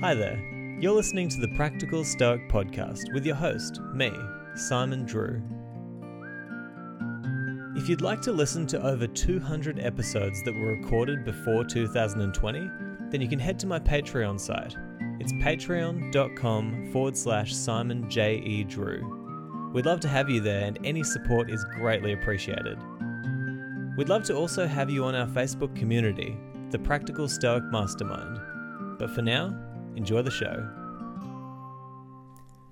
Hi there. You're listening to the Practical Stoic Podcast with your host, me, Simon Drew. If you'd like to listen to over 200 episodes that were recorded before 2020, then you can head to my Patreon site. It's patreon.com forward slash Simon J. E. Drew. We'd love to have you there, and any support is greatly appreciated. We'd love to also have you on our Facebook community, the Practical Stoic Mastermind. But for now, enjoy the show.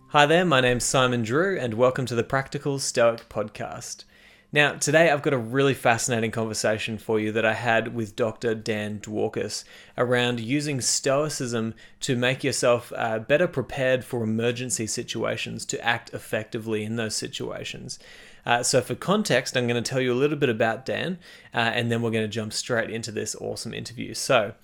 Hi there, my name's Simon Drew, and welcome to the Practical Stoic Podcast. Now, today I've got a really fascinating conversation for you that I had with Dr. Dan Dworkis around using Stoicism to make yourself uh, better prepared for emergency situations to act effectively in those situations. Uh, so, for context, I'm going to tell you a little bit about Dan, uh, and then we're going to jump straight into this awesome interview. So,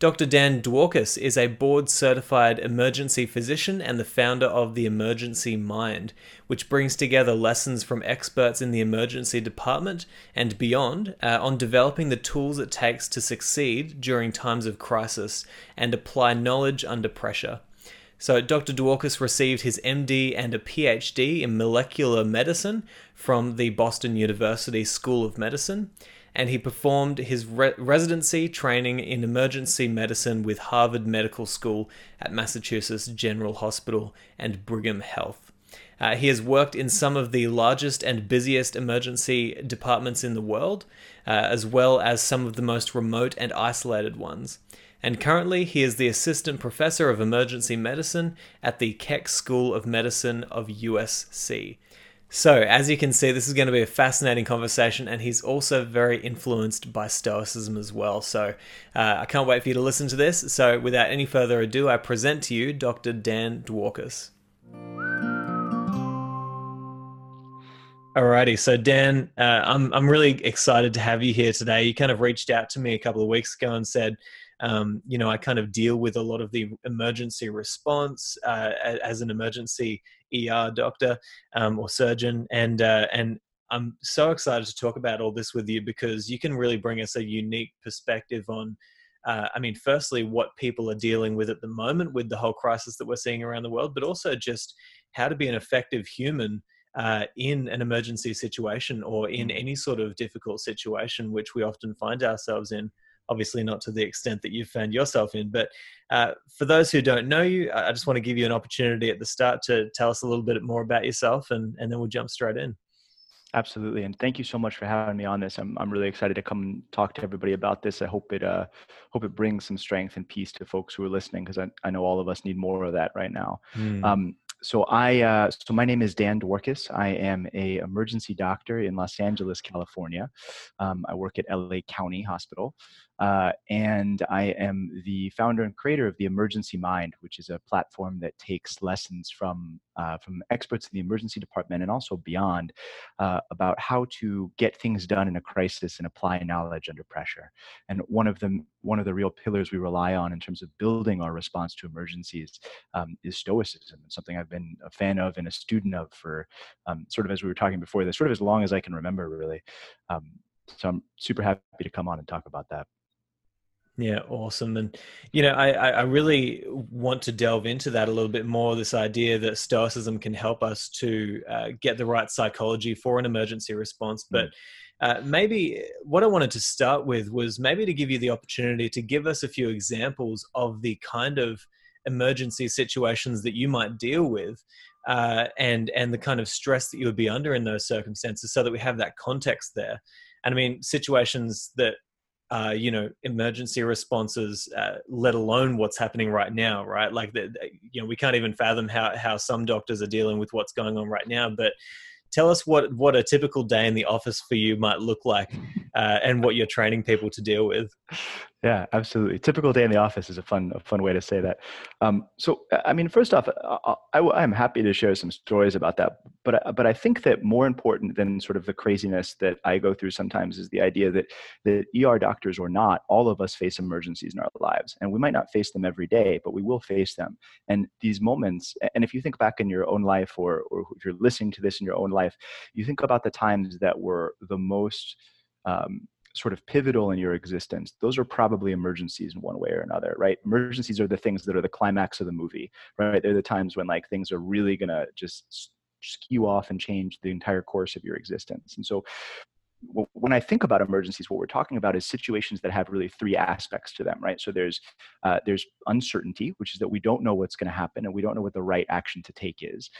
Dr. Dan Dworkis is a board certified emergency physician and the founder of the Emergency Mind, which brings together lessons from experts in the emergency department and beyond uh, on developing the tools it takes to succeed during times of crisis and apply knowledge under pressure. So, Dr. Dworkis received his MD and a PhD in molecular medicine from the Boston University School of Medicine and he performed his re- residency training in emergency medicine with Harvard Medical School at Massachusetts General Hospital and Brigham Health. Uh, he has worked in some of the largest and busiest emergency departments in the world, uh, as well as some of the most remote and isolated ones. And currently, he is the assistant professor of emergency medicine at the Keck School of Medicine of USC. So, as you can see, this is going to be a fascinating conversation, and he's also very influenced by Stoicism as well. So, uh, I can't wait for you to listen to this. So, without any further ado, I present to you Dr. Dan Dworkis. Alrighty, so Dan, uh, I'm I'm really excited to have you here today. You kind of reached out to me a couple of weeks ago and said, um, you know, I kind of deal with a lot of the emergency response uh, as an emergency ER doctor um, or surgeon, and uh, and I'm so excited to talk about all this with you because you can really bring us a unique perspective on. Uh, I mean, firstly, what people are dealing with at the moment with the whole crisis that we're seeing around the world, but also just how to be an effective human uh, in an emergency situation or in mm. any sort of difficult situation, which we often find ourselves in obviously not to the extent that you've found yourself in. But uh, for those who don't know you, I just want to give you an opportunity at the start to tell us a little bit more about yourself, and, and then we'll jump straight in. Absolutely, and thank you so much for having me on this. I'm I'm really excited to come and talk to everybody about this. I hope it uh hope it brings some strength and peace to folks who are listening because I, I know all of us need more of that right now. Mm. Um, so I uh, so my name is Dan Dworkis. I am a emergency doctor in Los Angeles, California. Um, I work at LA County Hospital. Uh, and I am the founder and creator of the Emergency Mind, which is a platform that takes lessons from uh, from experts in the emergency department and also beyond uh, about how to get things done in a crisis and apply knowledge under pressure. And one of them, one of the real pillars we rely on in terms of building our response to emergencies um, is stoicism. It's something I've been a fan of and a student of for um, sort of as we were talking before this, sort of as long as I can remember, really. Um, so I'm super happy to come on and talk about that. Yeah, awesome. And, you know, I, I really want to delve into that a little bit more this idea that Stoicism can help us to uh, get the right psychology for an emergency response. But mm. uh, maybe what I wanted to start with was maybe to give you the opportunity to give us a few examples of the kind of emergency situations that you might deal with. Uh, and and the kind of stress that you would be under in those circumstances, so that we have that context there. And I mean, situations that uh, you know emergency responses uh, let alone what's happening right now right? Like the, you know we can't even fathom how how some doctors are dealing with what's going on right now but tell us what what a typical day in the office for you might look like uh, and what you're training people to deal with yeah, absolutely. Typical day in the office is a fun, a fun way to say that. Um, so, I mean, first off, uh, I, I, am happy to share some stories about that. But, uh, but I think that more important than sort of the craziness that I go through sometimes is the idea that that ER doctors or not, all of us face emergencies in our lives, and we might not face them every day, but we will face them. And these moments, and if you think back in your own life, or or if you're listening to this in your own life, you think about the times that were the most um, sort of pivotal in your existence, those are probably emergencies in one way or another, right? Emergencies are the things that are the climax of the movie, right? They're the times when like things are really gonna just skew off and change the entire course of your existence. And so when I think about emergencies, what we're talking about is situations that have really three aspects to them, right? So there's uh, there's uncertainty, which is that we don't know what's going to happen and we don't know what the right action to take is.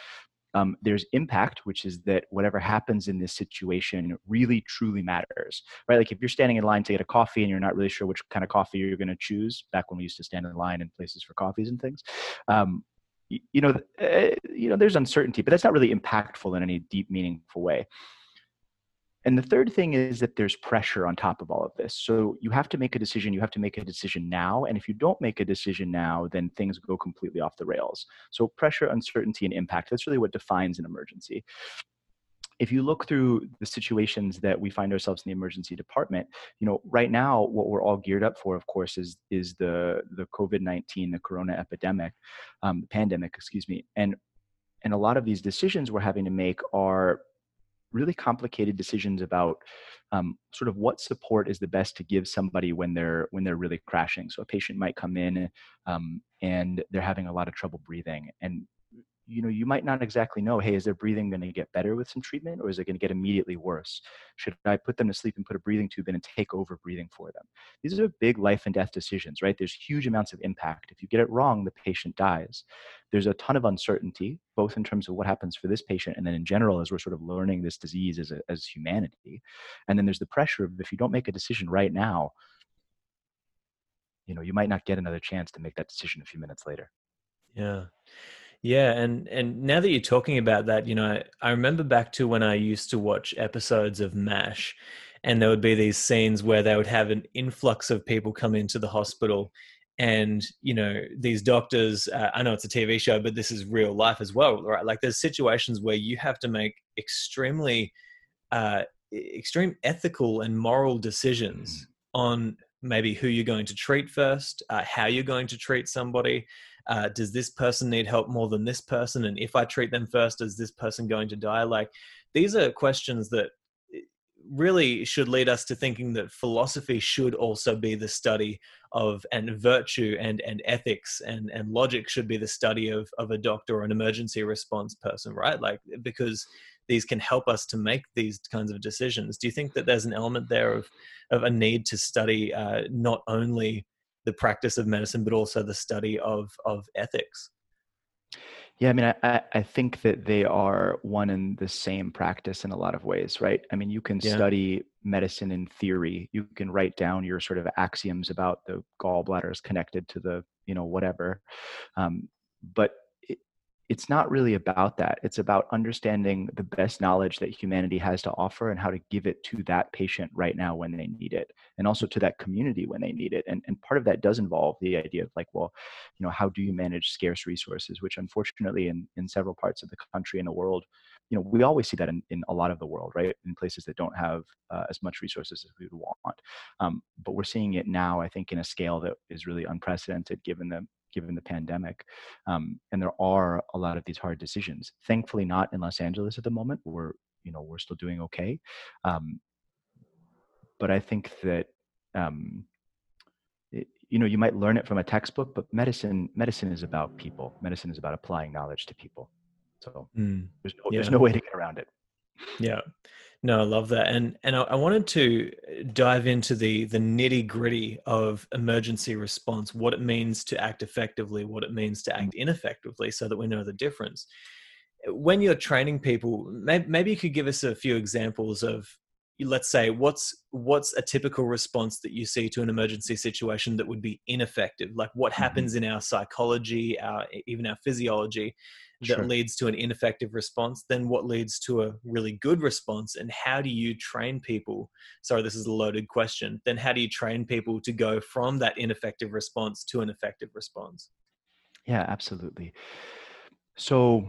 Um, there's impact, which is that whatever happens in this situation really truly matters, right? Like if you're standing in line to get a coffee and you're not really sure which kind of coffee you're going to choose, back when we used to stand in line in places for coffees and things, um, you, you know, uh, you know, there's uncertainty, but that's not really impactful in any deep, meaningful way. And the third thing is that there's pressure on top of all of this. So you have to make a decision. You have to make a decision now. And if you don't make a decision now, then things go completely off the rails. So pressure, uncertainty, and impact that's really what defines an emergency. If you look through the situations that we find ourselves in the emergency department, you know, right now what we're all geared up for, of course, is is the the COVID nineteen, the Corona epidemic, um, pandemic, excuse me, and and a lot of these decisions we're having to make are really complicated decisions about um, sort of what support is the best to give somebody when they're when they're really crashing. So a patient might come in um, and they're having a lot of trouble breathing, and you know you might not exactly know hey is their breathing going to get better with some treatment or is it going to get immediately worse? Should i put them to sleep and put a breathing tube in and take over breathing for them? These are big life and death decisions right? There's huge amounts of impact. If you get it wrong the patient dies. There's a ton of uncertainty both in terms of what happens for this patient and then in general as we're sort of learning this disease as, a, as humanity. And then there's the pressure of if you don't make a decision right now you know you might not get another chance to make that decision a few minutes later. Yeah yeah, and and now that you're talking about that, you know, I remember back to when I used to watch episodes of MASH, and there would be these scenes where they would have an influx of people come into the hospital, and you know, these doctors. Uh, I know it's a TV show, but this is real life as well, right? Like, there's situations where you have to make extremely, uh, extreme ethical and moral decisions mm. on maybe who you're going to treat first, uh, how you're going to treat somebody, uh, does this person need help more than this person? And if i treat them first is this person going to die? Like these are questions that eh, really should lead us to thinking that philosophy should also be the study of and virtue and and ethics and and logic should be the study of of a doctor or an emergency response person right? Like because these can help us to make these kinds of decisions. Do you think that there's an element there of of a need to study uh, not only the practice of medicine, but also the study of of ethics. Yeah, I mean, I, I think that they are one and the same practice in a lot of ways, right? I mean, you can yeah. study medicine in theory. You can write down your sort of axioms about the gallbladders connected to the, you know, whatever. Um, but it's not really about that. It's about understanding the best knowledge that humanity has to offer and how to give it to that patient right now when they need it, and also to that community when they need it. And, and part of that does involve the idea of like, well, you know, how do you manage scarce resources, which unfortunately in, in several parts of the country and the world, you know, we always see that in, in a lot of the world, right? In places that don't have uh, as much resources as we would want. Um, but we're seeing it now, I think, in a scale that is really unprecedented given the given the pandemic. Um, and there are a lot of these hard decisions. Thankfully, not in Los Angeles at the moment. We're you know we're still doing okay. Um, but I think that um, it, you know you might learn it from a textbook, but medicine medicine is about people. Medicine is about applying knowledge to people. So mm, there's no, yeah. there's no way to get around it. Yeah. No, I love that, and and I, I wanted to uh, dive into the the nitty gritty of emergency response, what it means to act effectively, what it means to act mm. ineffectively, so that we know the difference. Uh, when you're training people, maybe, maybe you could give us a few examples of, let's say, what's what's a typical response that you see to an emergency situation that would be ineffective, like what mm-hmm. happens in our psychology, our even our physiology that sure. leads to an ineffective response, then what leads to a really good response? And how do you train people? Sorry, this is a loaded question. Then how do you train people to go from that ineffective response to an effective response? Yeah, absolutely. So,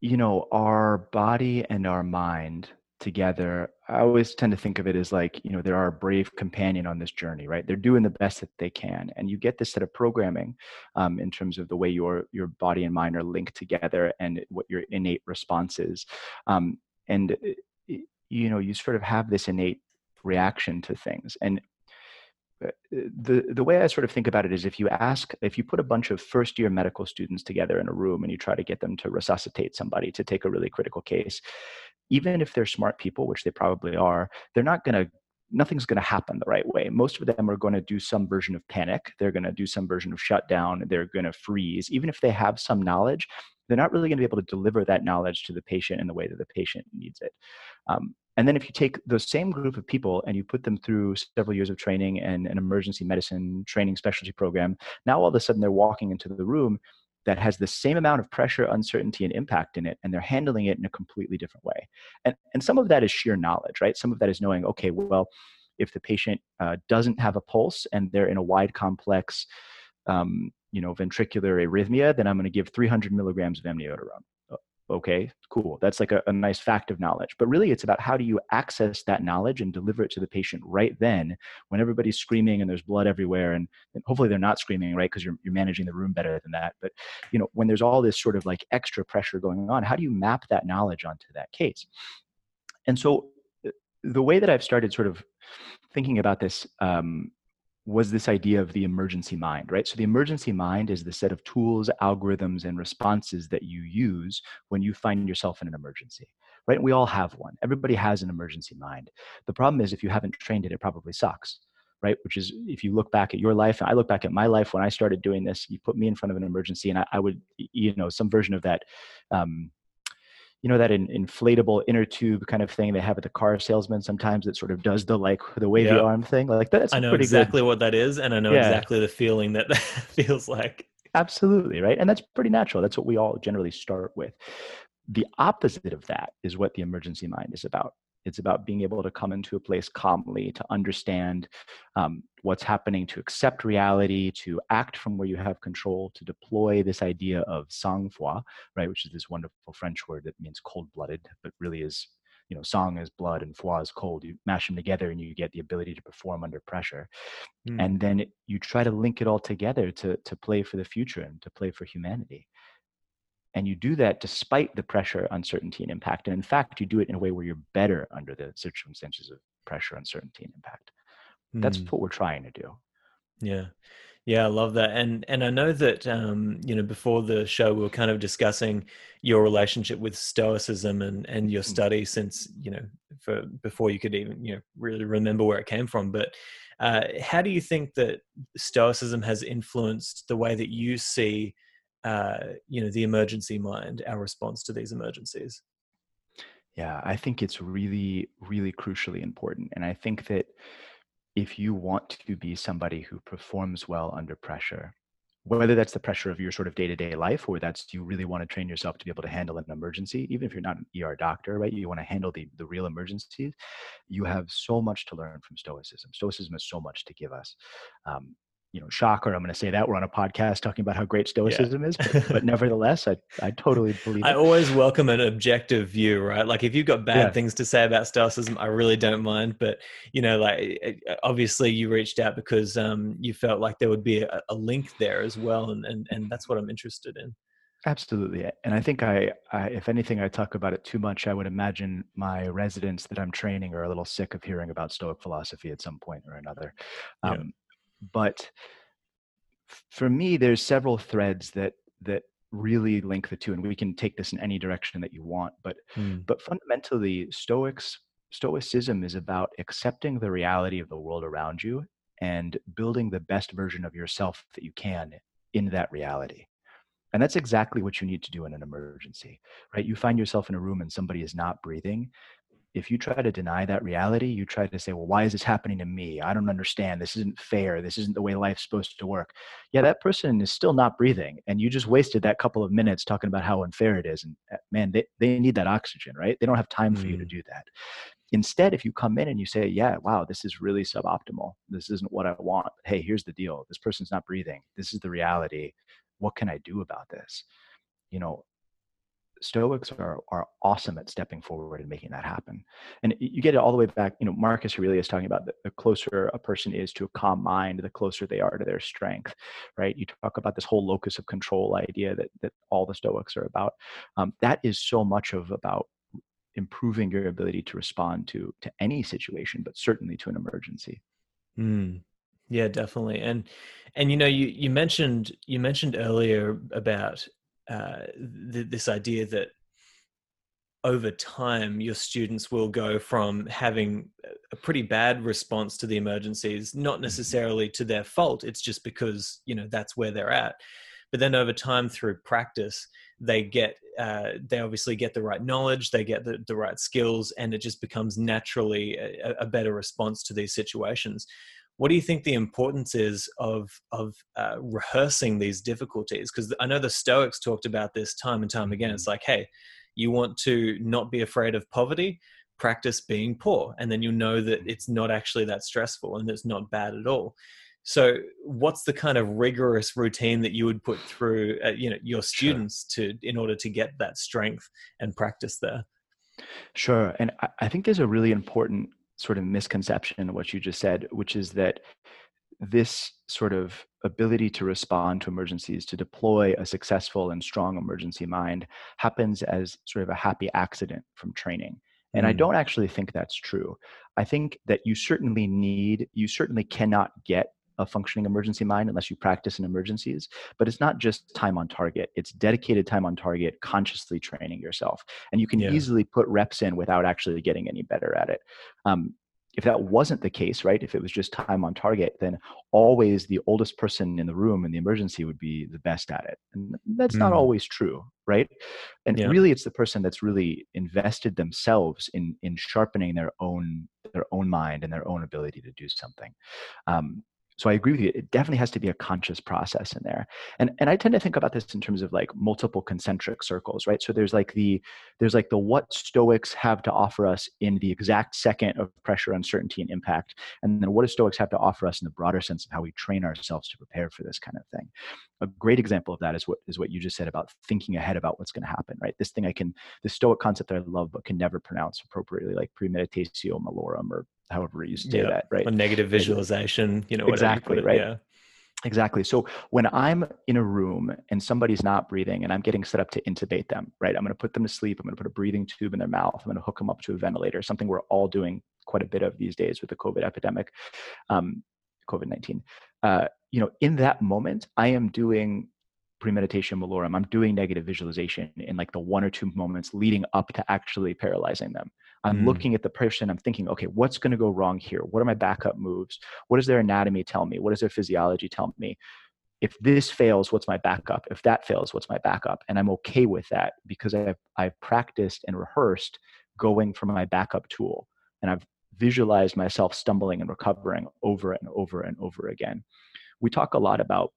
you know, our body and our mind together i always tend to think of it as like you know they're our brave companion on this journey right they're doing the best that they can and you get this set of programming um, in terms of the way your your body and mind are linked together and what your innate response is um, and you know you sort of have this innate reaction to things. And the the way I sort of think about it is if you ask if you put a bunch of first year medical students together in a room and you try to get them to resuscitate somebody to take a really critical case, even if they're smart people, which they probably are, they're not going to nothing's going to happen the right way. Most of them are going to do some version of panic. They're going to do some version of shutdown. They're going to freeze. Even if they have some knowledge, they're not really going to be able to deliver that knowledge to the patient in the way that the patient needs it. Um, and then if you take those same group of people and you put them through several years of training and an emergency medicine training specialty program, now all of a sudden they're walking into the room that has the same amount of pressure, uncertainty, and impact in it, and they're handling it in a completely different way. And, and some of that is sheer knowledge, right? Some of that is knowing, okay, well, if the patient uh, doesn't have a pulse and they're in a wide complex, um, you know, ventricular arrhythmia, then I'm going to give 300 milligrams of amiodarone okay cool that's like a, a, nice fact of knowledge but really it's about how do you access that knowledge and deliver it to the patient right then when everybody's screaming and there's blood everywhere and, and hopefully they're not screaming right because you're, you're managing the room better than that but you know when there's all this sort of like extra pressure going on how do you map that knowledge onto that case? And so uh, the way that i've started sort of thinking about this um, was this idea of the emergency mind, right? So the emergency mind is the set of tools, algorithms, and responses that you use when you find yourself in an emergency, right? We all have one. Everybody has an emergency mind. The problem is if you haven't trained it, it probably sucks, right? Which is if you look back at your life, and I look back at my life when I started doing this, you put me in front of an emergency and I, I would, you know, some version of that, um, you know that in, inflatable inner tube kind of thing they have at the car salesman sometimes that sort of does the like the wavy yeah. arm thing like that's i know exactly good. what that is and i know yeah. exactly the feeling that that feels like absolutely right and that's pretty natural that's what we all generally start with the opposite of that is what the emergency mind is about it's about being able to come into a place calmly, to understand um, what's happening, to accept reality, to act from where you have control, to deploy this idea of sang-froid, right, which is this wonderful French word that means cold-blooded, but really is, you know, sang is blood and froid is cold. You mash them together and you get the ability to perform under pressure. Mm. And then you try to link it all together to, to play for the future and to play for humanity. And you do that despite the pressure, uncertainty, and impact. And in fact, you do it in a way where you're better under the circumstances of pressure, uncertainty, and impact. Mm. That's what we're trying to do. Yeah. Yeah, I love that. And and I know that um, you know, before the show we were kind of discussing your relationship with stoicism and and your mm. study since, you know, for before you could even, you know, really remember where it came from. But uh, how do you think that stoicism has influenced the way that you see uh, you know the emergency mind our response to these emergencies. Yeah i think it's really really crucially important and i think that if you want to be somebody who performs well under pressure whether that's the pressure of your sort of day-to-day life or that's you really want to train yourself to be able to handle an emergency even if you're not an er doctor right you want to handle the, the real emergencies you have so much to learn from stoicism. Stoicism has so much to give us um, you know, shocker. I'm going to say that we're on a podcast talking about how great stoicism yeah. is, but, but, nevertheless, I, I totally believe. I it. always welcome an objective view, right? Like if you've got bad yeah. things to say about stoicism, I really don't mind. But you know, like obviously you reached out because um, you felt like there would be a, a link there as well, and and and that's what I'm interested in. Absolutely, and I think I, I, if anything, I talk about it too much. I would imagine my residents that I'm training are a little sick of hearing about Stoic philosophy at some point or another. Um, but for me there's several threads that that really link the two and we can take this in any direction that you want but mm. but fundamentally stoics stoicism is about accepting the reality of the world around you and building the best version of yourself that you can in that reality and that's exactly what you need to do in an emergency right you find yourself in a room and somebody is not breathing if you try to deny that reality, you try to say, well, why is this happening to me? I don't understand. This isn't fair. This isn't the way life's supposed to work. Yeah, that person is still not breathing. And you just wasted that couple of minutes talking about how unfair it is. And uh, man, they, they need that oxygen, right? They don't have time for mm. you to mm. do that. Instead, if you come in and you say, yeah, wow, this is really suboptimal. This isn't what I want. Hey, here's the deal. This person's not breathing. This is the reality. What can I do about this? You know, Stoics are, are awesome at stepping forward and making that happen. And you get it all the way back. You know, Marcus Aurelius talking about the, closer a person is to a calm mind, the closer they are to their strength, right? You talk about this whole locus of control idea that, that all the Stoics are about. Um, that is so much of about improving your ability to respond to to any situation, but certainly to an emergency. Mm. Yeah, definitely. And and you know, you you mentioned you mentioned earlier about uh, th- this idea that over time your students will go from having a pretty bad response to the emergencies not mm-hmm. necessarily to their fault it's just because you know that's where they're at but then over time through practice they get uh, they obviously get the right knowledge they get the, the right skills and it just becomes naturally a, a better response to these situations what do you think the importance is of of uh, rehearsing these difficulties because i know the stoics talked about this time and time again it's mm-hmm. like hey you want to not be afraid of poverty practice being poor and then you'll know that mm-hmm. it's not actually that stressful and it's not bad at all so what's the kind of rigorous routine that you would put through uh, you know your students sure. to in order to get that strength and practice there sure and i think there's a really important sort of misconception of what you just said, which is that this sort of ability to respond to emergencies, to deploy a successful and strong emergency mind, happens as sort of a happy accident from training. And mm. I don't actually think that's true. I think that you certainly need, you certainly cannot get a functioning emergency mind unless you practice in emergencies. But it's not just time on target, it's dedicated time on target, consciously training yourself. And you can yeah. easily put reps in without actually getting any better at it. Um, if that wasn't the case, right, if it was just time on target, then always the oldest person in the room in the emergency would be the best at it. And that's mm. not always true, right? And yeah. really it's the person that's really invested themselves in in sharpening their own their own mind and their own ability to do something. Um, so i agree with you it definitely has to be a conscious process in there. And and i tend to think about this in terms of like multiple concentric circles right? So there's like the there's like the what stoics have to offer us in the exact second of pressure uncertainty and impact and then what do stoics have to offer us in the broader sense of how we train ourselves to prepare for this kind of thing. A great example of that is what is what you just said about thinking ahead about what's going to happen right? This thing i can the stoic concept that i love but can never pronounce appropriately like premeditatio malorum or however you say yeah. that, right? A negative visualization, you know, exactly, right? Yeah. Exactly. So when I'm in a room and somebody's not breathing and I'm getting set up to intubate them, right? I'm going to put them to sleep. I'm going to put a breathing tube in their mouth. I'm going to hook them up to a ventilator, something we're all doing quite a bit of these days with the COVID epidemic, um, COVID 19. Uh, you know, in that moment, I am doing premeditation malorum. I'm doing negative visualization in like the one or two moments leading up to actually paralyzing them. I'm mm. looking at the person, I'm thinking, okay, what's going to go wrong here? What are my backup moves? What does their anatomy tell me? What does their physiology tell me? If this fails, what's my backup? If that fails, what's my backup? And I'm okay with that because I've, I've practiced and rehearsed going for my backup tool. And I've visualized myself stumbling and recovering over and over and over again. We talk a lot about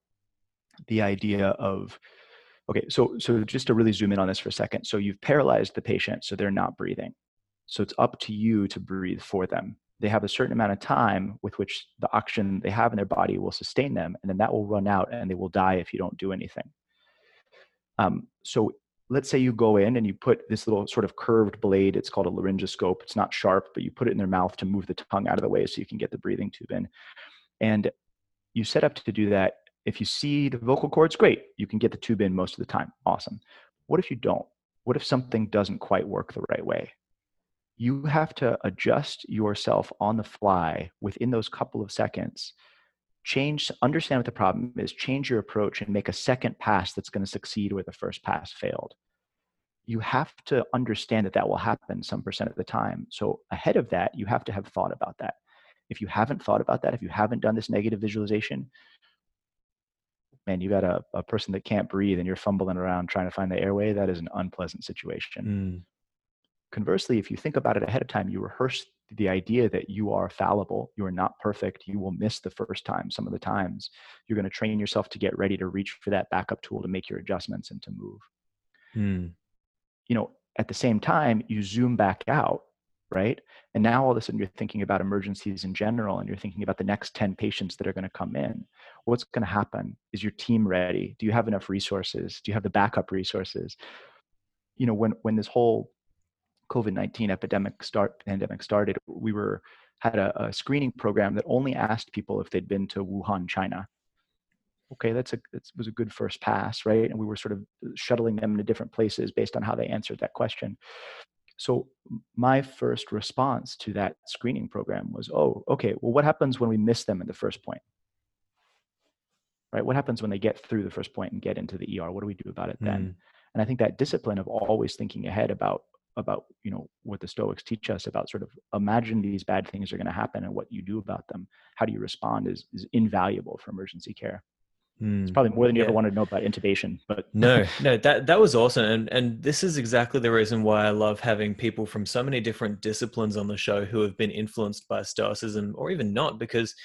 the idea of okay so so just to really zoom in on this for a second so you've paralyzed the patient so they're not breathing so it's up to you to breathe for them they have a certain amount of time with which the oxygen they have in their body will sustain them and then that will run out and they will die if you don't do anything um, so let's say you go in and you put this little sort of curved blade it's called a laryngoscope it's not sharp but you put it in their mouth to move the tongue out of the way so you can get the breathing tube in and you set up to do that if you see the vocal cords, great. You can get the tube in most of the time. Awesome. What if you don't? What if something doesn't quite work the right way? You have to adjust yourself on the fly within those couple of seconds. Change, understand what the problem is, change your approach, and make a second pass that's going to succeed where the first pass failed. You have to understand that that will happen some percent of the time. So, ahead of that, you have to have thought about that. If you haven't thought about that, if you haven't done this negative visualization, man, you got a, a person that can't breathe and you're fumbling around trying to find the airway, that is an unpleasant situation. Mm. Conversely, if you think about it ahead of time, you rehearse the idea that you are fallible, you are not perfect, you will miss the first time some of the times. You're going to train yourself to get ready to reach for that backup tool to make your adjustments and to move. Mm. You know, at the same time, you zoom back out right? And now all of a sudden you're thinking about emergencies in general and you're thinking about the next 10 patients that are going to come in. What's going to happen? Is your team ready? Do you have enough resources? Do you have the backup resources? You know, when when this whole COVID-19 epidemic start pandemic started, we were had a, a screening program that only asked people if they'd been to Wuhan, China. Okay, that's a it was a good first pass, right? And we were sort of shuttling them into different places based on how they answered that question So my first response to that screening program was, oh, okay, well, what happens when we miss them in the first point? Right? What happens when they get through the first point and get into the ER? What do we do about it then? Mm. And I think that discipline of always thinking ahead about about you know what the stoics teach us about sort of imagine these bad things are going to happen and what you do about them how do you respond is, is invaluable for emergency care Mm, it's probably more than you yeah. ever wanted to know about intubation, but no, no, that that was awesome, and and this is exactly the reason why I love having people from so many different disciplines on the show who have been influenced by Stoicism or even not, because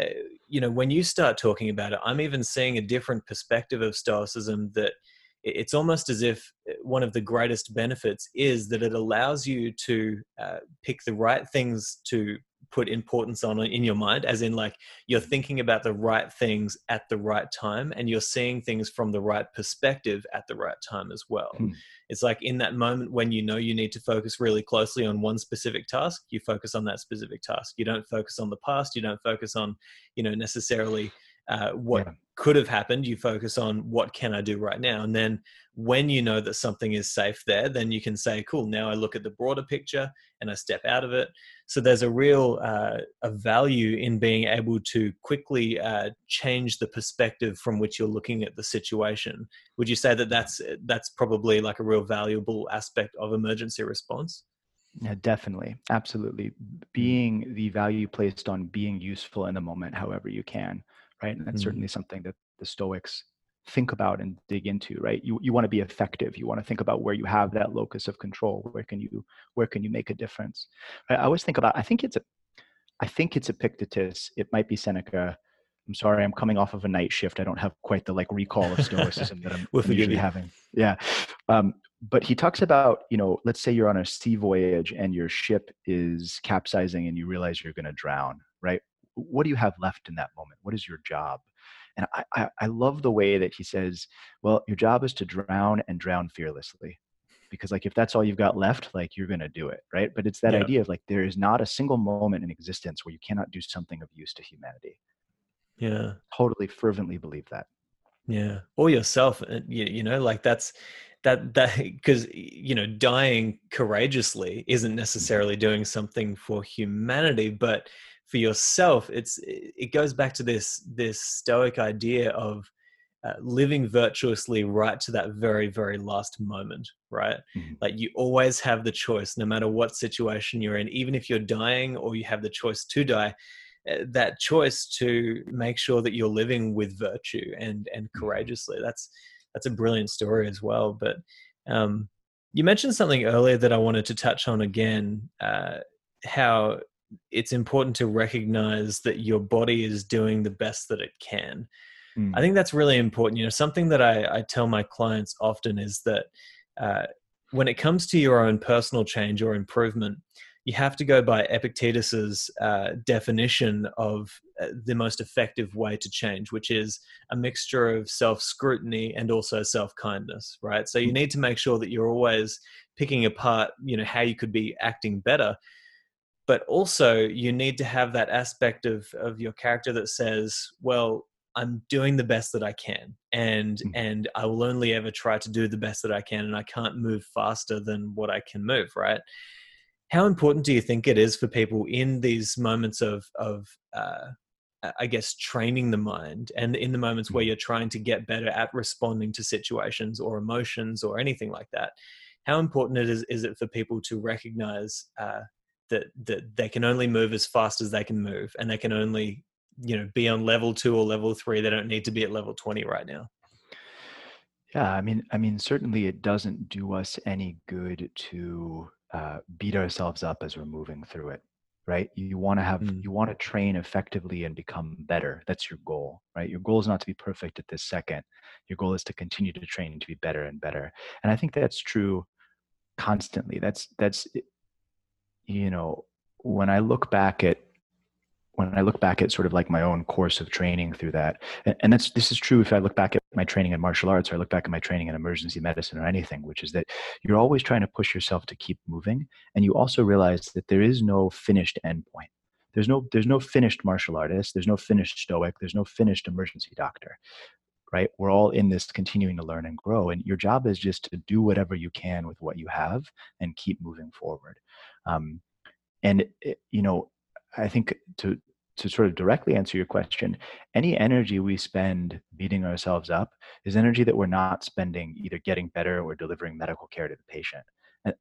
uh, you know when you start talking about it, I'm even seeing a different perspective of Stoicism that it's almost as if uh, one of the greatest benefits is that it allows you to uh, pick the right things to put importance on in your mind as in like you're thinking about the right things at the right time and you're seeing things from the right perspective at the right time as well hmm. it's like in that moment when you know you need to focus really closely on one specific task you focus on that specific task you don't focus on the past you don't focus on you know necessarily uh, what yeah. could have happened you focus on what can i do right now and then when you know that something is safe there then you can say cool now i look at the broader picture and i step out of it so there's a real uh, a value in being able to quickly uh, change the perspective from which you're looking at the situation would you say that that's that's probably like a real valuable aspect of emergency response yeah, definitely. Absolutely. Mm. Being the value placed on being useful in the moment, however you can right? And that's mm-hmm. certainly something that the Stoics think about and dig into, right? You you want to be effective. You want to think about where you have that locus of control. Where can you where can you make a difference? I always think about. I think it's a, I think it's Epictetus. It might be Seneca. I'm sorry, I'm coming off of a night shift. I don't have quite the like recall of stoicism that I'm, we'll I'm usually having. Yeah, um, but he talks about you know, let's say you're on a sea voyage and your ship is capsizing and you realize you're going to drown, right? What do you have left in that moment? What is your job? And I, I, I love the way that he says, well, your job is to drown and drown fearlessly because like if that's all you've got left like you're going to do it right but it's that yeah. idea of like there is not a single moment in existence where you cannot do something of use to humanity yeah totally fervently believe that yeah or yourself uh, you, you know like that's that that because you know dying courageously isn't mm-hmm. necessarily doing something for humanity but for yourself it's it goes back to this this stoic idea of uh, living virtuously right to that very very last moment right mm-hmm. like you always have the choice no matter what situation you're in even if you're dying or you have the choice to die uh, that choice to make sure that you're living with virtue and and mm-hmm. courageously that's that's a brilliant story as well but um you mentioned something earlier that i wanted to touch on again uh how it's important to recognize that your body is doing the best that it can. Mm. I think that's really important. You know, something that I, I tell my clients often is that uh, when it comes to your own personal change or improvement, you have to go by Epictetus's uh, definition of uh, the most effective way to change, which is a mixture of self scrutiny and also self kindness, right? So you hmm. need to make sure that you're always picking apart, you know, how you could be acting better but also you need to have that aspect of of your character that says well i'm doing the best that i can and mm. and i will only ever try to do the best that i can and i can't move faster than what i can move right how important do you think it is for people in these moments of of uh, I guess training the mind and in the moments where mm. you're trying to get better at responding to situations or emotions or anything like that, how important it is is it for people to recognize uh, that that they can only move as fast as they can move and they can only you know be on level two or level three. They don't need to be at level 20 right now. Yeah i mean i mean certainly it doesn't do us any good to uh, beat ourselves up as we're moving through it right? You want to have mm. you want to train effectively and become better. That's your goal right? Your goal is not to be perfect at this second. Your goal is to continue to train and to be better and better. And i think that's true constantly. That's that's you know, when I look back at when I look back at sort of like my own course of training through that, and, and that's this is true if I look back at my training in martial arts or I look back at my training in emergency medicine or anything, which is that you're always trying to push yourself to keep moving, and you also realize that there is no finished endpoint. There's no there's no finished martial artist. There's no finished stoic. There's no finished emergency doctor right? We're all in this continuing to learn and grow. And your job is just to do whatever you can with what you have and keep moving forward. Um, and, it, you know, I think to, to sort of directly answer your question, any energy we spend beating ourselves up is energy that we're not spending either getting better or delivering medical care to the patient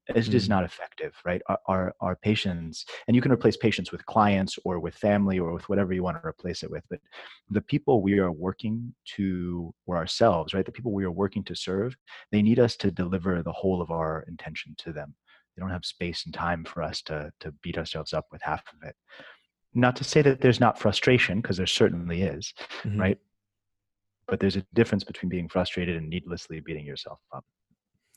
it's just mm. not effective right? Our, our, our patients and you can replace patients with clients or with family or with whatever you want to replace it with but the people we are working to or ourselves right the people we are working to serve they need us to deliver the whole of our intention to them. They don't have space and time for us to to beat ourselves up with half of it. Not to say that there's not frustration because there certainly is mm-hmm. right? But there's a difference between being frustrated and needlessly beating yourself up.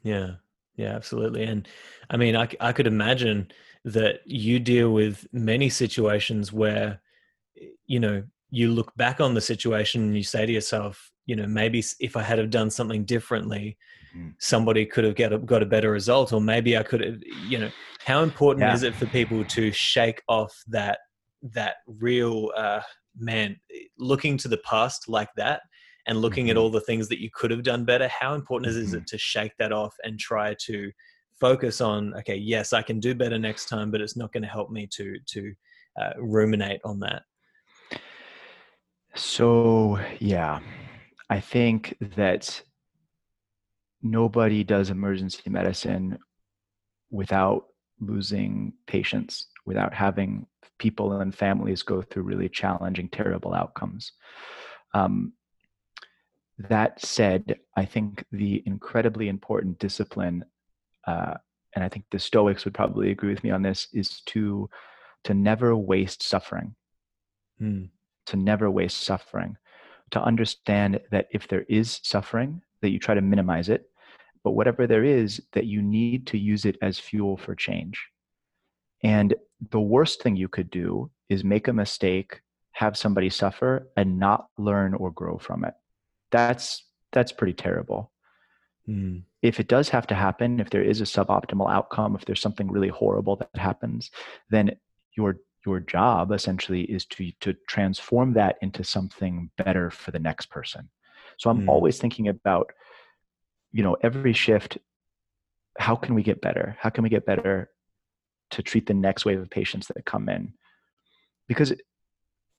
Yeah yeah, absolutely. And I mean, I, I could imagine that you deal with many situations where, you know, you look back on the situation and you say to yourself, you know, maybe if I had have done something differently, mm-hmm. somebody could have get a, got a better result, or maybe I could have, you know, how important yeah. is it for people to shake off that that real uh, man looking to the past like that and looking mm-hmm. at all the things that you could have done better how important mm-hmm. is it to shake that off and try to focus on okay yes i can do better next time but it's not going to help me to to uh, ruminate on that so yeah i think that nobody does emergency medicine without losing patients without having people and families go through really challenging terrible outcomes um, that said, I think the incredibly important discipline, uh, and I think the Stoics would probably agree with me on this, is to to never waste suffering. Mm. To never waste suffering. To understand that if there is suffering, that you try to minimize it, but whatever there is, that you need to use it as fuel for change. And the worst thing you could do is make a mistake, have somebody suffer, and not learn or grow from it that's that's pretty terrible. Mm. If it does have to happen, if there is a suboptimal outcome, if there's something really horrible that happens, then your your job essentially is to to transform that into something better for the next person. So I'm mm. always thinking about, you know, every shift. How can we get better? How can we get better to treat the next wave of patients that come in? Because,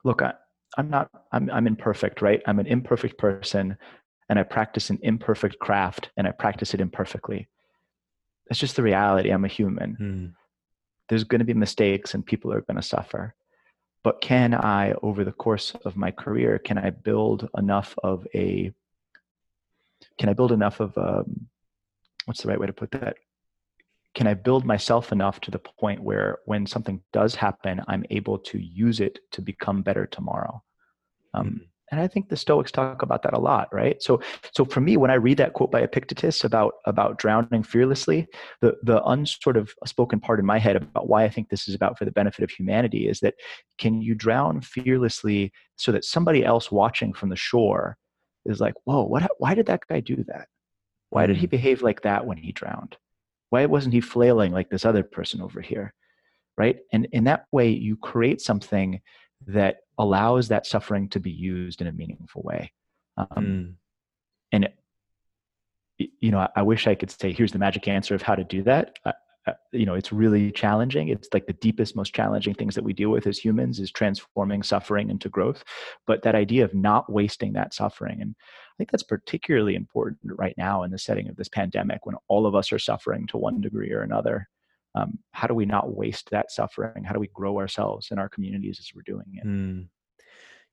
look, I, I'm not I'm I'm imperfect, right? I'm an imperfect person and I practice an imperfect craft and I practice it imperfectly. That's just the reality. I'm a human. Mm. There's going to be mistakes and people are going to suffer. But can I over the course of my career can I build enough of a can I build enough of a um, what's the right way to put that? Can I build myself enough to the point where when something does happen, I'm able to use it to become better tomorrow? Um, mm-hmm. And I think the Stoics talk about that a lot, right? So, so for me, when I read that quote by Epictetus about about drowning fearlessly, the the unsort of spoken part in my head about why I think this is about for the benefit of humanity is that can you drown fearlessly so that somebody else watching from the shore is like, whoa, what? Why did that guy do that? Why did he mm-hmm. behave like that when he drowned? Why wasn't he flailing like this other person over here? Right? And in that way, you create something that allows that suffering to be used in a meaningful way. Um, mm. And, you know, I, I, wish I could say, here's the magic answer of how to do that. You know, it's really challenging. It's like the deepest, most challenging things that we deal with as humans is transforming suffering into growth. But that idea of not wasting that suffering and I think that's particularly important right now in the setting of this pandemic when all of us are suffering to one degree or another. Um, how do we not waste that suffering? How do we grow ourselves and our communities as we're doing it? Mm.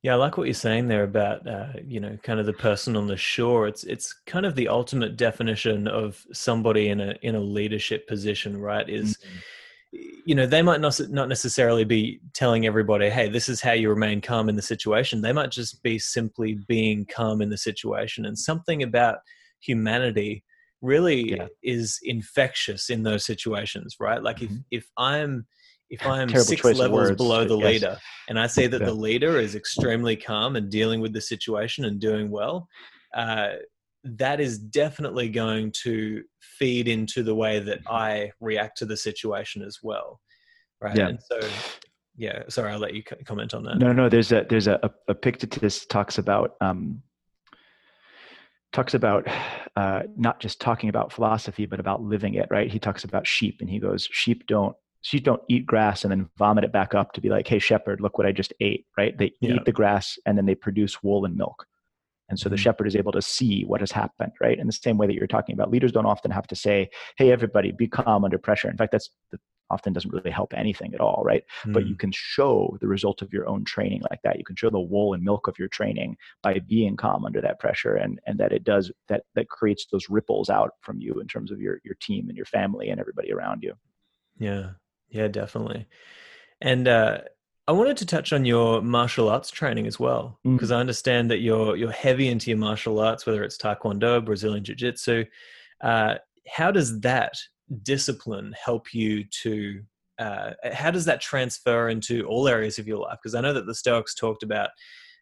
Yeah, I like what you're saying there about uh, you know kind of the person on the shore. It's it's kind of the ultimate definition of somebody in a in a leadership position, right? Is mm-hmm you know they might not not necessarily be telling everybody hey this is how you remain calm in the situation they might just be simply being calm in the situation and something about humanity really yeah. is infectious in those situations right like mm-hmm. if if i'm if i'm Terrible six levels words, below the yes. leader and i say that yeah. the leader is extremely calm and dealing with the situation and doing well uh, that is definitely going to feed into the way that mm-hmm. I react to the situation as well. Right. Yeah. And so, yeah, sorry, I'll let you comment on that. No, no, there's a, there's a, Epictetus talks about, um, talks about uh, not just talking about philosophy, but about living it. Right? He talks about sheep, and he goes, "Sheep don't sheep don't eat grass and then vomit it back up to be like, hey shepherd, look what I just ate." Right? They yeah. eat the grass and then they produce wool and milk. And so the mm-hmm. shepherd is able to see what has happened, right? In the same way that you're talking about, leaders don't often have to say, "Hey, everybody, be calm under pressure." In fact, that's the often doesn't really help anything at all, right? Mm. But you hmm. can show the result of your own training like that. You can show the wool and milk of your training by being calm under that pressure, and and that it does that that creates those ripples out from you in terms of your your team and your family and everybody around you. Yeah, yeah, definitely. And uh, I wanted to touch on your martial arts training as well, because mm. I understand that you're you're heavy into your martial arts, whether it's Taekwondo, Brazilian Jiu Jitsu. Uh, how does that discipline help you to uh, how does that transfer into all areas of your life because i know that the stoics talked about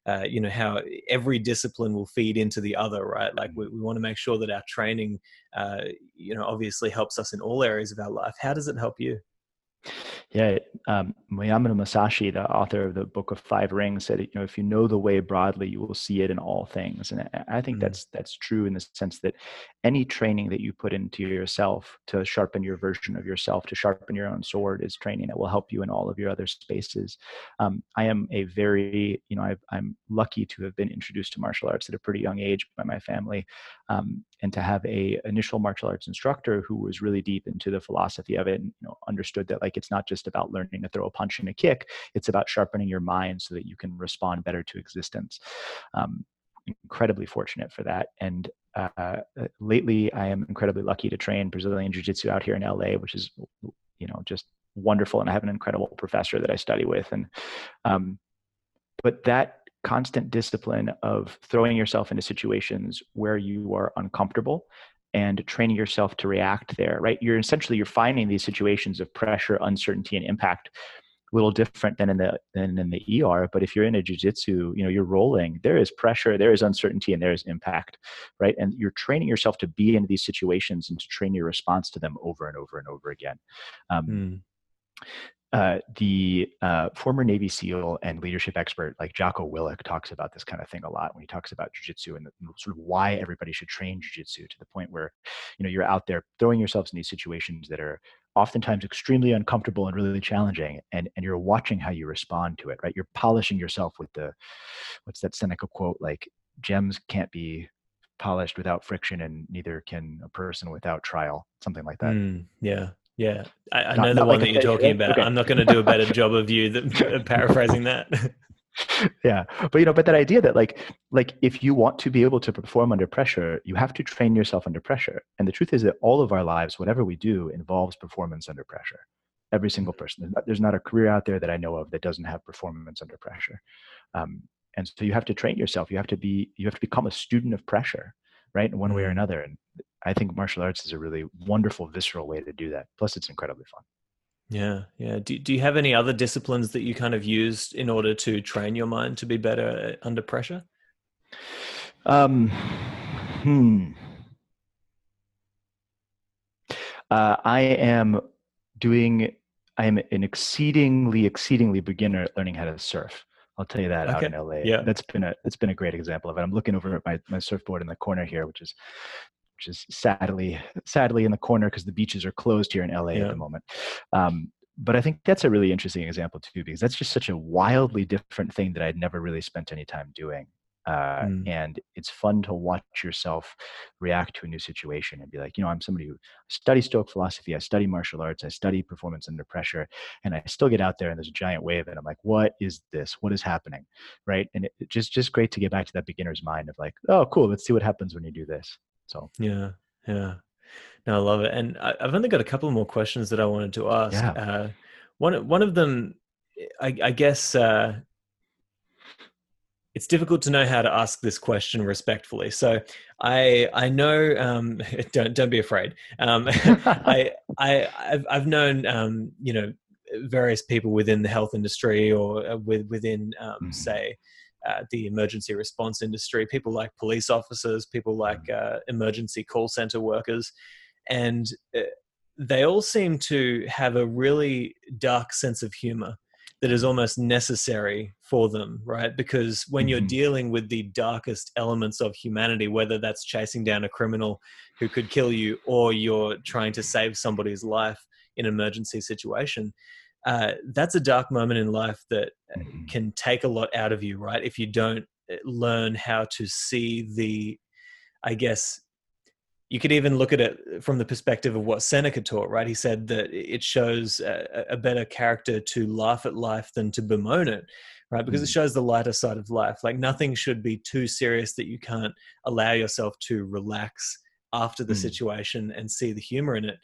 uh, you know how every discipline will feed into the other right like we, we want to make sure that our training uh, you know obviously helps us in all areas of our life how does it help you yeah, um, Miyamoto Musashi, the author of the Book of Five Rings, said, "You know, if you know the way broadly, you will see it in all things." And I think mm-hmm. that's that's true in the sense that any training that you put into yourself to sharpen your version of yourself, to sharpen your own sword, is training that will help you in all of your other spaces. Um, I am a very, you know, i am lucky to have been introduced to martial arts at a pretty young age by my family, um, and to have a initial martial arts instructor who was really deep into the philosophy of it, and you know, understood that like it's not just about learning to throw a punch and a kick it's about sharpening your mind so that you can respond better to existence. Um, incredibly fortunate for that. And uh, lately i am incredibly lucky to train brazilian jiu-jitsu out here in la which is you know just wonderful. And i have an incredible professor that i study with. And um, but that constant discipline of throwing yourself into situations where you are uncomfortable and training yourself to react there right you're essentially you're finding these situations of pressure uncertainty and impact a little different than in the than in the ER. But if you're in a jujitsu, you know, you're rolling, there is pressure, there is uncertainty, and there is impact, right? And you're training yourself to be in these situations and to train your response to them over and over and over again. Um, mm uh, the uh, former Navy SEAL and leadership expert like Jocko Willink talks about this kind of thing a lot when he talks about jujitsu and, and sort of why everybody should train jujitsu to the point where, you know, you're out there throwing yourselves in these situations that are oftentimes extremely uncomfortable and really challenging, and and you're watching how you respond to it, right? You're polishing yourself with the, what's that Seneca quote? Like gems can't be polished without friction, and neither can a person without trial. Something like that. Mm, yeah, yeah, I, I know the one like that you're talking about. Okay. I'm not going to do a better job of you than paraphrasing that. yeah, but you know, but that idea that like, like if you want to be able to perform under pressure, you have to train yourself under pressure. And the truth is that all of our lives, whatever we do, involves performance under pressure. Every single person. There's not, there's not a career out there that I know of that doesn't have performance under pressure. Um, and so you have to train yourself. You have to be. You have to become a student of pressure right in one way or mm-hmm. another and i think martial arts is a really wonderful visceral way to do that plus it's incredibly fun yeah yeah do, do you have any other disciplines that you kind of used in order to train your mind to be better under pressure um hmm uh, i am doing i am an exceedingly exceedingly beginner at learning how to surf I'll tell you that okay. out in LA. Yeah. That's been a that's been a great example of it. I'm looking over at my, my surfboard in the corner here, which is which is sadly sadly in the corner because the beaches are closed here in LA yeah. at the moment. Um, but I think that's a really interesting example too, because that's just such a wildly different thing that I'd never really spent any time doing. Uh, mm. And it's fun to watch yourself react to a new situation and be like, you know, I'm somebody who studies Stoic philosophy, I study martial arts, I study performance under pressure, and I still get out there and there's a giant wave, and I'm like, what is this? What is happening, right? And it, it just just great to get back to that beginner's mind of like, oh, cool, let's see what happens when you do this. So yeah, yeah. No, I love it. And I, have only got a couple more questions that I wanted to ask. Yeah. Uh, one one of them, I, I guess, uh, it's difficult to know how to ask this question respectfully. So I I know um, don't don't be afraid. Um, I I I've, I've known um, you know various people within the health industry or uh, with within um, mm-hmm. say. Uh, the emergency response industry, people like police officers, people like mm-hmm. uh, emergency call center workers, and uh, they all seem to have a really dark sense of humor that is almost necessary for them, right? Because when mm-hmm. you're dealing with the darkest elements of humanity, whether that's chasing down a criminal who could kill you or you're trying to save somebody's life in an emergency situation, uh, that's a dark moment in life that mm-hmm. can take a lot out of you, right? If you don't uh, learn how to see the, I guess, you could even look at it from the perspective of what Seneca taught, right? He said that it shows a, a better character to laugh at life than to bemoan it, right? Because mm. it shows the lighter side of life. Like nothing should be too serious that you can't allow yourself to relax after the mm. situation and see the humor in it.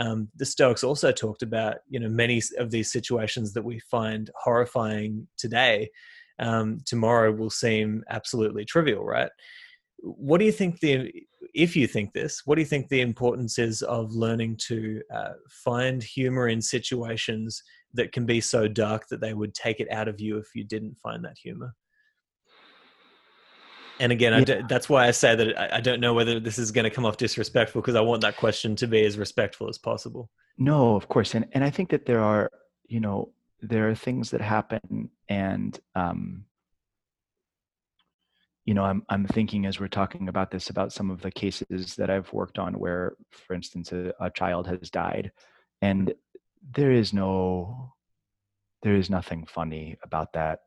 Um, the Stoics also talked about, you know, many of these situations that we find horrifying today, um, tomorrow will seem absolutely trivial, right? what do you think the if you think this what do you think the importance is of learning to uh, find humor in situations that can be so dark that they would take it out of you if you didn't find that humor and again yeah. that's why i say that I, I don't know whether this is going to come off disrespectful because i want that question to be as respectful as possible. No of course. And and i think that there are you know there are things that happen and um you know i'm i'm thinking as we're talking about this about some of the cases that i've worked on where for instance a, a child has died and there is no there is nothing funny about that.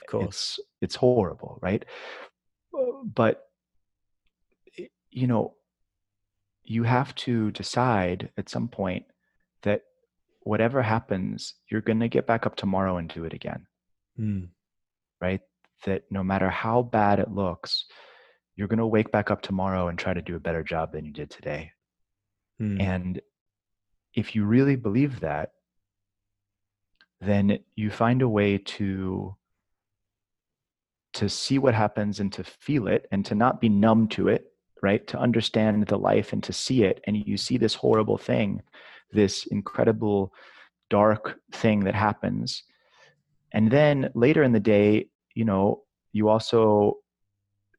Of course. It's it's horrible right but you know you have to decide at some point that whatever happens you're going to get back up tomorrow and do it again mm. right that no matter how bad it looks, you're going to wake back up tomorrow and try to do a better job than you did today. Hmm. And if you really believe that, then you find a way to to see what happens and to feel it and to not be numb to it right? To understand the life and to see it. And you see this horrible thing this incredible dark thing that happens. And then later in the day you know, you also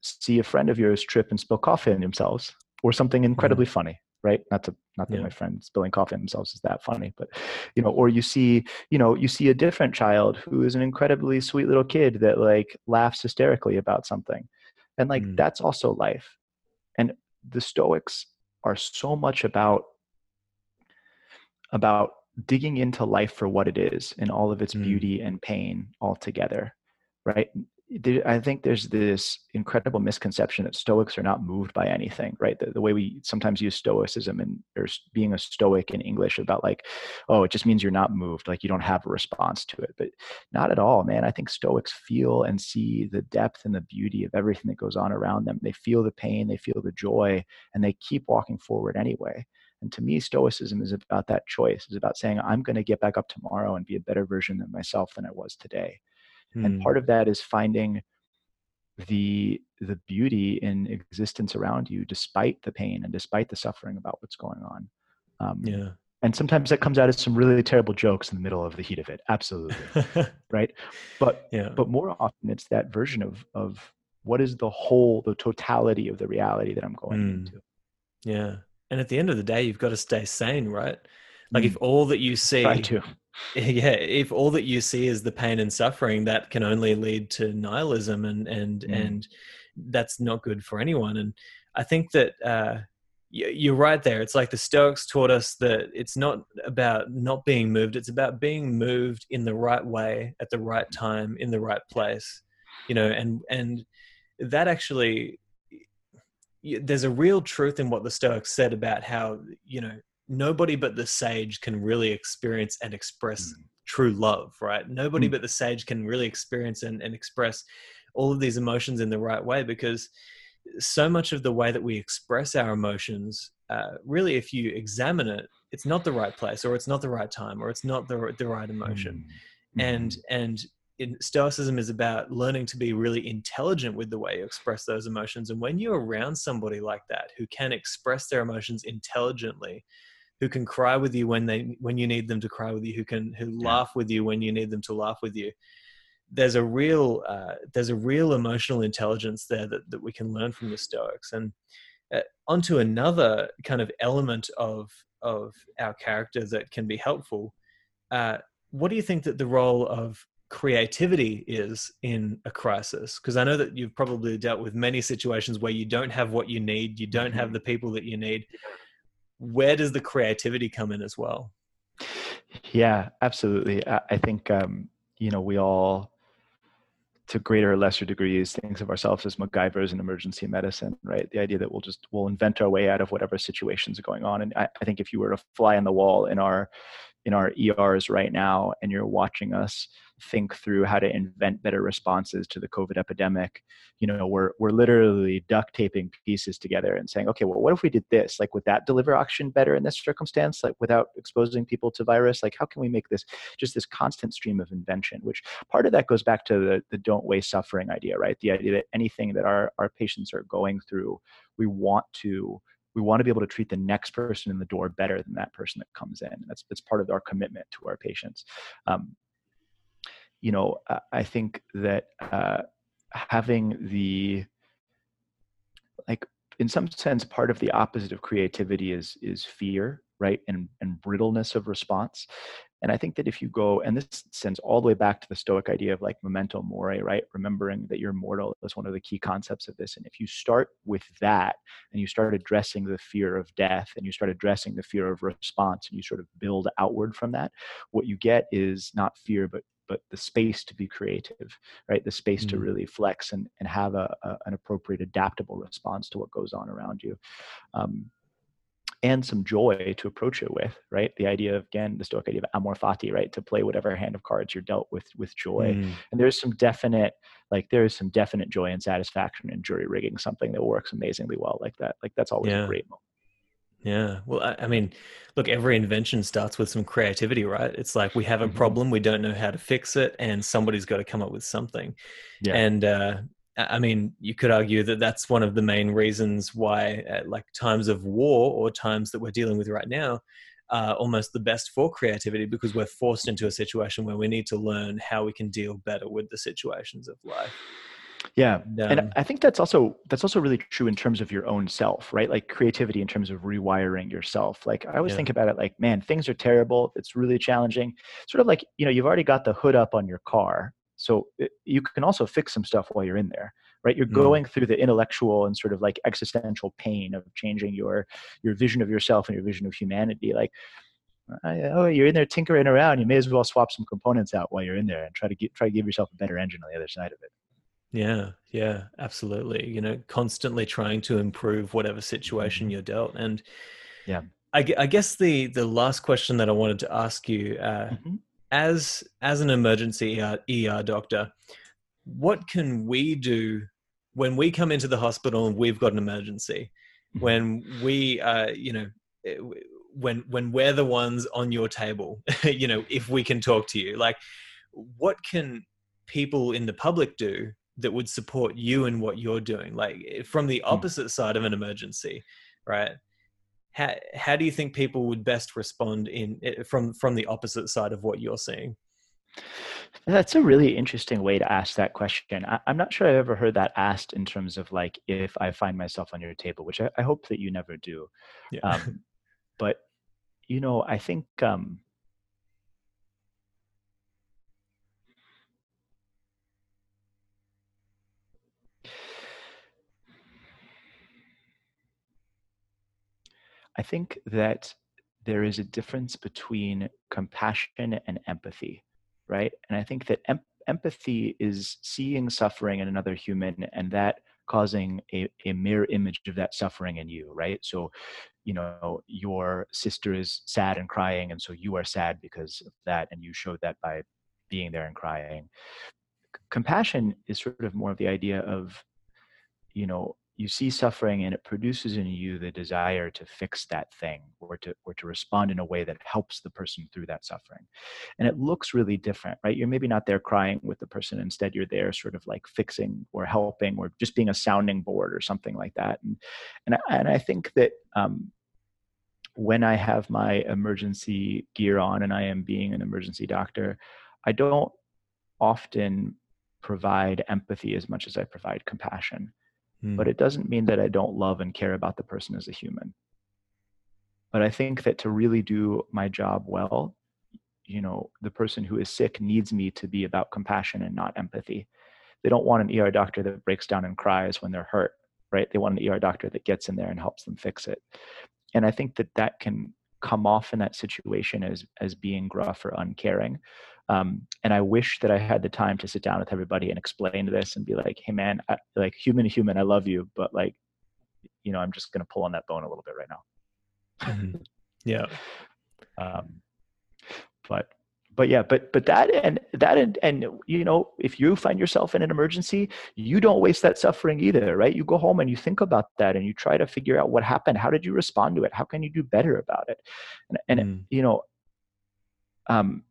see a friend of yours trip and spill coffee on themselves or something incredibly mm-hmm. funny right not to not that yeah. my friend spilling coffee on themselves is that funny but you know or you see you know you see a different child who is an incredibly sweet little kid that like laughs hysterically about something and like mm. that's also life and the stoics are so much about about digging into life for what it is and all of its mm. beauty and pain all together right? I think there's this incredible misconception that Stoics are not moved by anything, right? The, the, way we sometimes use Stoicism and or being a Stoic in English about like, oh, it just means you're not moved, like you don't have a response to it, but not at all, man. I think Stoics feel and see the depth and the beauty of everything that goes on around them. They feel the pain, they feel the joy, and they keep walking forward anyway. And to me, Stoicism is about that choice. It's about saying, I'm going to get back up tomorrow and be a better version of myself than I was today and hmm. part of that is finding the the beauty in existence around you despite the pain and despite the suffering about what's going on um, yeah. and sometimes that comes out as some really terrible jokes in the middle of the heat of it absolutely right? But yeah. but more often it's that version of of what is the whole the totality of the reality that i'm going mm. into. Yeah. And at the end of the day you've got to stay sane right? Like mm. if all that you see Try to yeah if all that you see is the pain and suffering that can only lead to nihilism and and mm. and that's not good for anyone and i think that uh you're right there it's like the stoics taught us that it's not about not being moved it's about being moved in the right way at the right time in the right place you know and and that actually there's a real truth in what the stoics said about how you know nobody but the sage can really experience and express mm. true love, right? Nobody mm. but the sage can really experience and, and express all of these emotions in the right way because so much of the way that we express our emotions, uh, really, if you examine it, it's not the right place or it's not the right time or it's not the, the right emotion. Mm. And, and in, stoicism is about learning to be really intelligent with the way you express those emotions and when you're around somebody like that who can express their emotions intelligently who can cry with you when they when you need them to cry with you who can who yeah. laugh with you when you need them to laugh with you. There's a real uh, there's a real emotional intelligence there that, that we can learn from the stoics. And uh, onto another kind of element of of our character that can be helpful uh, what do you think that the role of creativity is in a crisis? Because i know that you've probably dealt with many situations where you don't have what you need you don't have mm-hmm. the people that you need where does the creativity come in as well yeah absolutely i, I think um, you know we all to greater or lesser degrees think of ourselves as MacGyvers in emergency medicine, right? The idea that we'll just we'll invent our way out of whatever situations are going on. And I, I think if you were to fly on the wall in our in our ERs right now and you're watching us think through how to invent better responses to the COVID epidemic, you know, we're we're literally duct taping pieces together and saying, okay, well, what if we did this? Like, would that deliver oxygen better in this circumstance? Like, without exposing people to virus? Like, how can we make this just this constant stream of invention? Which part of that goes back to the the don't waste suffering idea, right? The idea that anything that our our patients are going through, we want to we want to be able to treat the next person in the door better than that person that comes in. That's that's part of our commitment to our patients. Um, you know, I think that uh, having the like in some sense part of the opposite of creativity is is fear right and and brittleness of response and I think that if you go, and this sends all the way back to the Stoic idea of like memento mori, right? Remembering that you're mortal is one of the key concepts of this. And if you start with that and you start addressing the fear of death and you start addressing the fear of response and you sort of build outward from that, what you get is not fear, but but the space to be creative, right? The space mm-hmm. to really flex and, and have a, a, an appropriate adaptable response to what goes on around you. Um, and some joy to approach it with, right? The idea of again, the Stoic idea of amor fati, right? To play whatever hand of cards you're dealt with with joy. Mm. And there's some definite, like there is some definite joy and satisfaction in jury rigging something that works amazingly well like that. Like that's always yeah. a great moment. Yeah. Well, I, I, mean, look, every invention starts with some creativity, right? It's like we have a mm-hmm. problem, we don't know how to fix it, and somebody's got to come up with something. Yeah. And uh, I mean, you could argue that that's one of the main reasons why, at like times of war or times that we're dealing with right now, are almost the best for creativity because we're forced into a situation where we need to learn how we can deal better with the situations of life. Yeah, and, um, and I think that's also that's also really true in terms of your own self, right? Like creativity in terms of rewiring yourself. Like I always yeah. think about it like, man, things are terrible. It's really challenging. Sort of like you know, you've already got the hood up on your car, so it, eh, you can also fix some stuff while you're in there, right? You're mm. going through the intellectual and sort of like existential pain of changing your your vision of yourself and your vision of humanity. Like, oh, you're in there tinkering around. You may as well swap some components out while you're in there and try to get try to give yourself a better engine on the other side of it. Yeah, yeah, absolutely. You know, constantly trying to improve whatever situation mm-hmm. you're dealt. And yeah, I, I, guess the the last question that I wanted to ask you, uh, mm-hmm as as an emergency ER, ER doctor, what can we do when we come into the hospital and we've got an emergency? Mm-hmm. When we, uh, you know, eh, when when we're the ones on your table, you know, if we can talk to you, like, what can people in the public do that would support you in what you're doing? Like eh, from the hmm. opposite side of an emergency, right? How how do you think people would best respond in eh, from from the opposite side of what you're seeing? That's a really interesting way to ask that question. I, am not sure I've ever heard that asked in terms of like if I find myself on your table, which I, I hope that you never do. Yeah. Um, but you know, I think um, I think that there is a difference between compassion and empathy, right? And I think that em- empathy is seeing suffering in another human and that causing a, a mirror image of that suffering in you, right? So, you know, your sister is sad and crying, and so you are sad because of that, and you showed that by being there and crying. C- compassion is sort of more of the idea of, you know, you see suffering and it produces in you the desire to fix that thing or to or to respond in a way that helps the person through that suffering. And it looks really different right? You're maybe not there crying with the person instead you're there sort of like fixing or helping or just being a sounding board or something like that. And and I, and I think that um, when I have my emergency gear on and I am being an emergency doctor I don't often provide empathy as much as I provide compassion mm. but it doesn't mean that I don't love and care about the person as a human. But I think that to really do my job well, you know the person who is sick needs me to be about compassion and not empathy they don't want an er doctor that breaks down and cries when they're hurt right they want an er doctor that gets in there and helps them fix it and i think that that can come off in that situation as as being gruff or uncaring um, and i wish that i had the time to sit down with everybody and explain this and be like hey man I, like human to human i love you but like you know i'm just going to pull on that bone a little bit right now. Mm-hmm. yeah. Um, but but yeah but but that and that and and you know if you find yourself in an emergency you don't waste that suffering either right? You go home and you think about that and you try to figure out what happened. How did you respond to it? How can you do better about it? And, and mm. you know um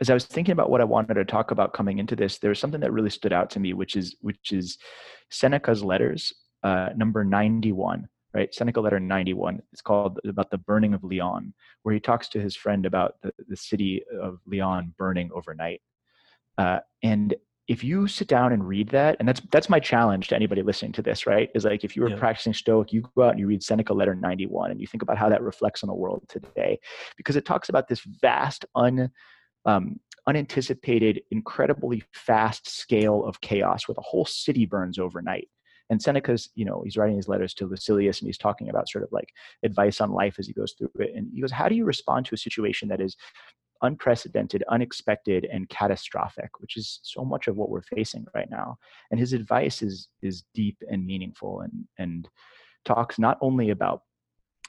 as i was thinking about what i wanted to talk about coming into this there was something that really stood out to me which is which is seneca's letters uh number 91 right? Seneca letter 91. It's called about the burning of Lyon, where he talks to his friend about the, the city of Lyon burning overnight. Uh, and if you sit down and read that, and that's that's my challenge to anybody listening to this, right? Is like if you were yeah. practicing Stoic, you go out and you read Seneca letter 91 and you think about how that reflects on the world today. Because it talks about this vast, un um, unanticipated, incredibly fast scale of chaos where the whole city burns overnight. And seneca's you know he's writing his letters to lucilius and he's talking about sort of like advice on life as he goes through it. And he goes how do you respond to a situation that is unprecedented unexpected and catastrophic which is so much of what we're facing right now? And his advice is is deep and meaningful and and talks not only about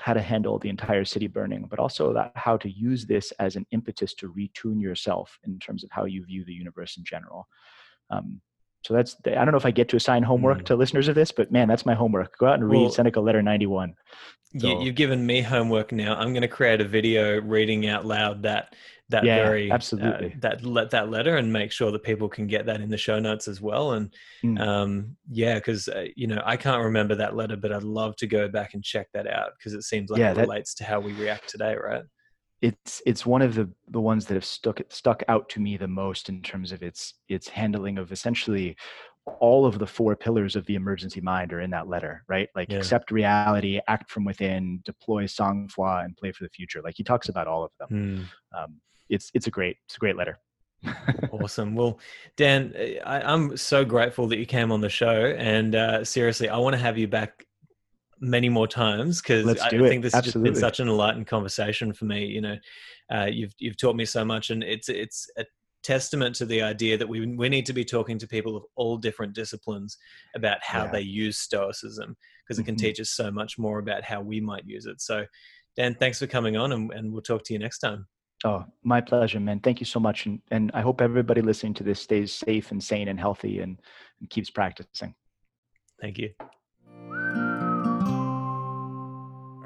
how to handle the entire city burning, but also about how to use this as an impetus to retune yourself in terms of how you view the universe in general. Um, so that's I don't know if I get to assign homework mm. to listeners of this, but man, that's my homework. Go out and read well, Seneca Letter 91. So. You, have given me homework now. I'm going to create a video reading out loud that that yeah, very absolutely uh, that let that letter and make sure that people can get that in the show notes as well. And mm. um, yeah, because uh, you know I can't remember that letter, but I'd love to go back and check that out because it seems like yeah, it that, relates to how we react today, right? it's it's one of the the ones that have stuck stuck out to me the most in terms of its its handling of essentially all of the four pillars of the emergency mind are in that letter, right? Like yeah. accept reality, act from within, deploy sang-froid, and play for the future. Like he talks about all of them. Hmm. Um, it's it's a great it's a great letter. awesome. Well, Dan, I, am so grateful that you came on the show, and uh, seriously, I want to have you back many more times because I, think this Absolutely. has just been such an enlightened conversation for me. You know, uh, you've you've taught me so much, and it's it's a testament to the idea that we we need to be talking to people of all different disciplines about how yeah. they use Stoicism because it can mm-hmm. teach us so much more about how we might use it. So, Dan, thanks for coming on, and, and we'll talk to you next time. Oh, my pleasure, man. Thank you so much. And, and I hope everybody listening to this stays safe and sane and healthy and, and keeps practicing. Thank you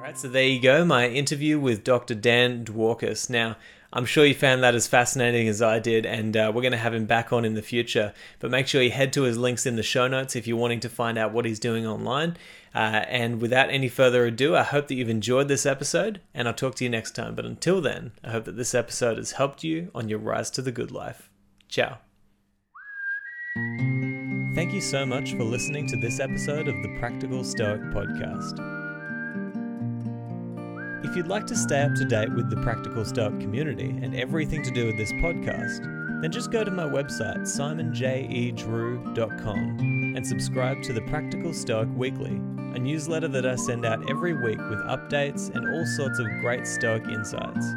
right, so there you go, my interview with Dr. Dan Dworkis. Now, I'm sure you found that as fascinating as I did, and uh, we're going to have him back on in the future. But make sure you head to his links in the show notes if you're wanting to find out what he's doing online. Uh, and without any further ado, I hope that you've enjoyed this episode, and I'll talk to you next time. But until then, I hope that this episode has helped you on your rise to the good life. Ciao. Thank you so much for listening to this episode of the Practical Stoic Podcast. If you'd like to stay up to date with the Practical Stoic community and everything to do with this podcast, then just go to my website, simonjedrew.com, and subscribe to the Practical Stoic Weekly, a newsletter that I send out every week with updates and all sorts of great Stoic insights.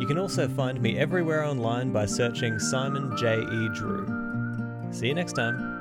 You can also find me everywhere online by searching Simon J. E. Drew. See you next time.